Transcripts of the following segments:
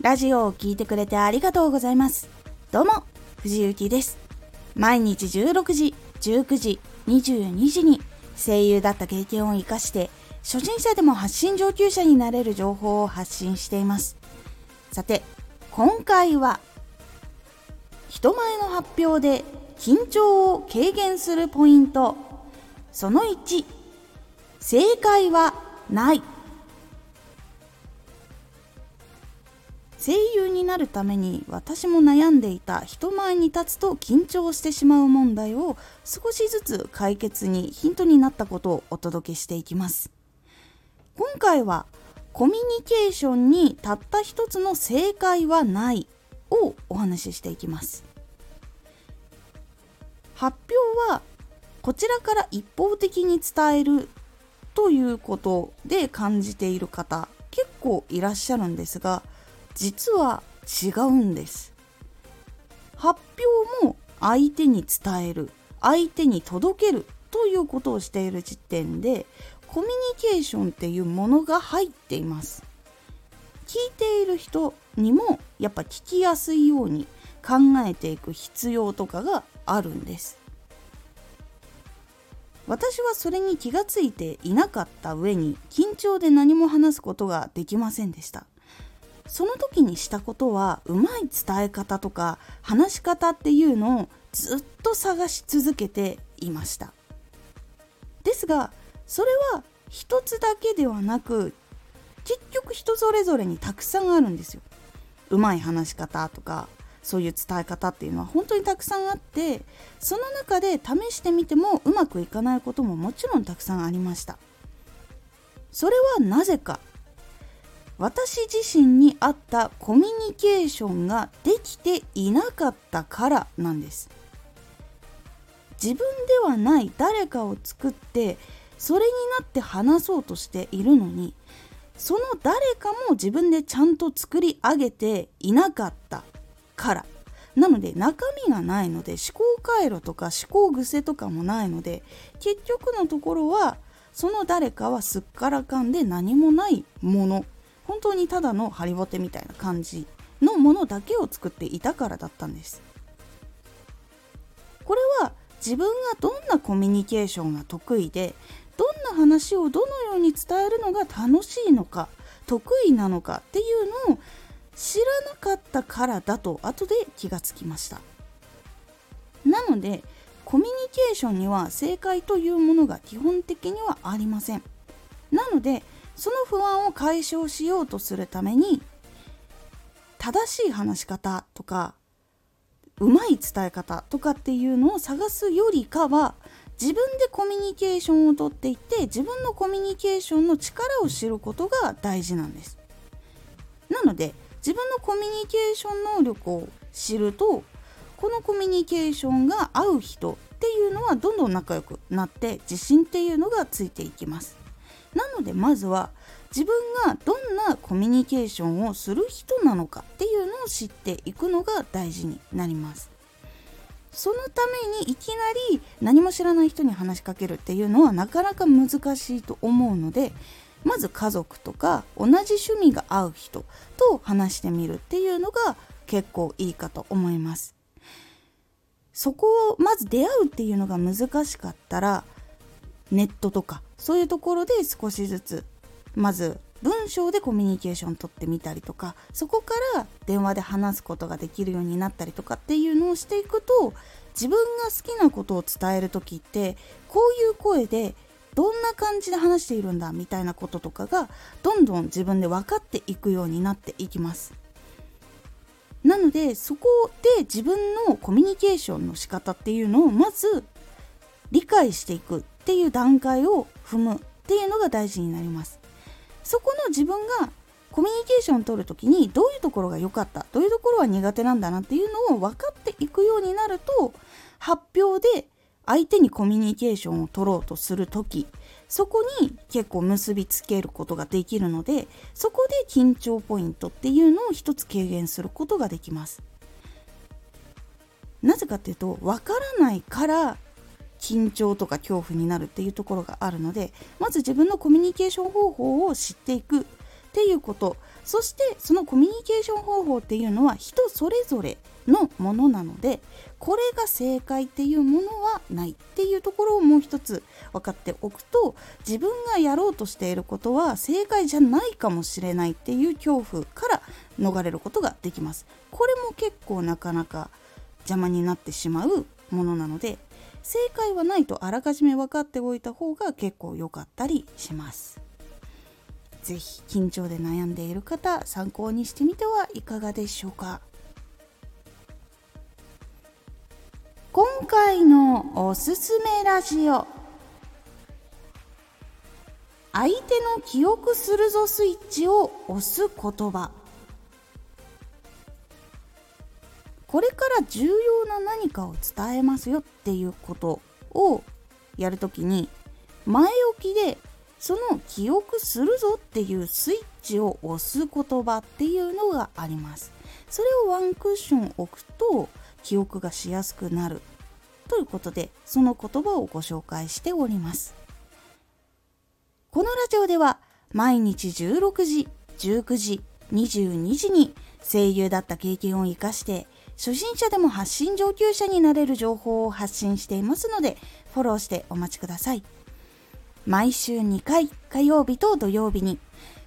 ラジオを聴いてくれてありがとうございます。どうも、藤幸です。毎日16時、19時、22時に声優だった経験を活かして、初心者でも発信上級者になれる情報を発信しています。さて、今回は、人前の発表で緊張を軽減するポイント、その1、正解はない。声優になるために私も悩んでいた人前に立つと緊張してしまう問題を少しずつ解決にヒントになったことをお届けしていきます。今回はコミュニケーションにたった一つの正解はないをお話ししていきます。発表はこちらから一方的に伝えるということで感じている方結構いらっしゃるんですが実は違うんです。発表も相手に伝える相手に届けるということをしている時点でコミュニケーションっていうものが入っています。聞いている人にもやっぱ聞きやすいように考えていく必要とかがあるんです。私はそれに気がついていなかった上に緊張で何も話すことができませんでした。その時にしたことはうまい伝え方とか話し方っていうのをずっと探し続けていました。ですがそれは一つだけではなく結局人それぞれにたくさんあるんですよ。うまい話し方とかそういう伝え方っていうのは本当にたくさんあってその中で試してみてもうまくいかないことももちろんたくさんありました。それはなぜか。私自身に合ったコミュニケーションができていなかったからなんです。自分ではない誰かを作ってそれになって話そうとしているのにその誰かも自分でちゃんと作り上げていなかったから。なので中身がないので思考回路とか思考癖とかもないので結局のところはその誰かはすっからかんで何もないもの。本当にただのハリボテみたいな感じのものだけを作っていたからだったんです。これは自分がどんなコミュニケーションが得意でどんな話をどのように伝えるのが楽しいのか得意なのかっていうのを知らなかったからだと後で気がつきました。なのでコミュニケーションには正解というものが基本的にはありません。なのでその不安を解消しようとするために正しい話し方とかうまい伝え方とかっていうのを探すよりかは自分でコミュニケーションをとっていって自分のコミュニケーションの力を知ることが大事なんです。なので自分のコミュニケーション能力を知るとこのコミュニケーションが合う人っていうのはどんどん仲良くなって自信っていうのがついていきます。なのでまずは自分がどんなコミュニケーションをする人なのかっていうのを知っていくのが大事になります。そのためにいきなり何も知らない人に話しかけるっていうのはなかなか難しいと思うのでまず家族とか同じ趣味が合う人と話してみるっていうのが結構いいかと思います。そこをまず出会うっていうのが難しかったらネットとかそういうところで少しずつまず文章でコミュニケーション取ってみたりとかそこから電話で話すことができるようになったりとかっていうのをしていくと自分が好きなことを伝える時ってこういう声でどんな感じで話しているんだみたいなこととかがどんどん自分で分かっていくようになっていきます。なのでそこで自分のコミュニケーションの仕方っていうのをまず理解していく。ていう段階を踏むっていうのが大事になります。そこの自分がコミュニケーションを取る時にどういうところが良かったどういうところは苦手なんだなっていうのを分かっていくようになると発表で相手にコミュニケーションを取ろうとする時そこに結構結びつけることができるのでそこで緊張ポイントっていうのを一つ軽減することができます。なぜかっていうと分からないから緊張とか恐怖になるっていうところがあるのでまず自分のコミュニケーション方法を知っていくっていうこと。そしてそのコミュニケーション方法っていうのは人それぞれのものなのでこれが正解っていうものはないっていうところをもう一つ分かっておくと自分がやろうとしていることは正解じゃないかもしれないっていう恐怖から逃れることができます。これも結構なかなか邪魔になってしまうものなので正解はないとあらかじめ分かっておいた方が結構良かったりします。是非緊張で悩んでいる方参考にしてみてはいかがでしょうか。今回のおすすめラジオ。相手の記憶するぞスイッチを押す言葉。これから重要な何かを伝えますよっていうことをやるときに前置きでその記憶するぞっていうスイッチを押す言葉っていうのがあります。それをワンクッション置くと記憶がしやすくなるということでその言葉をご紹介しております。このラジオでは毎日16時19時22時に声優だった経験を生かして初心者でも発信上級者になれる情報を発信していますので、フォローしてお待ちください。毎週2回、火曜日と土曜日に、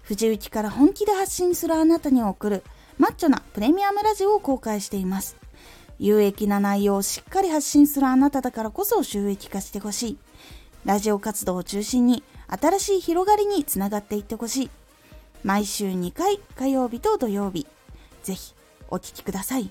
藤雪から本気で発信するあなたに送るマッチョなプレミアムラジオを公開しています。有益な内容をしっかり発信するあなただからこそ収益化してほしい。ラジオ活動を中心に新しい広がりにつながっていってほしい。毎週2回火曜日と土曜日。ぜひお聴きください。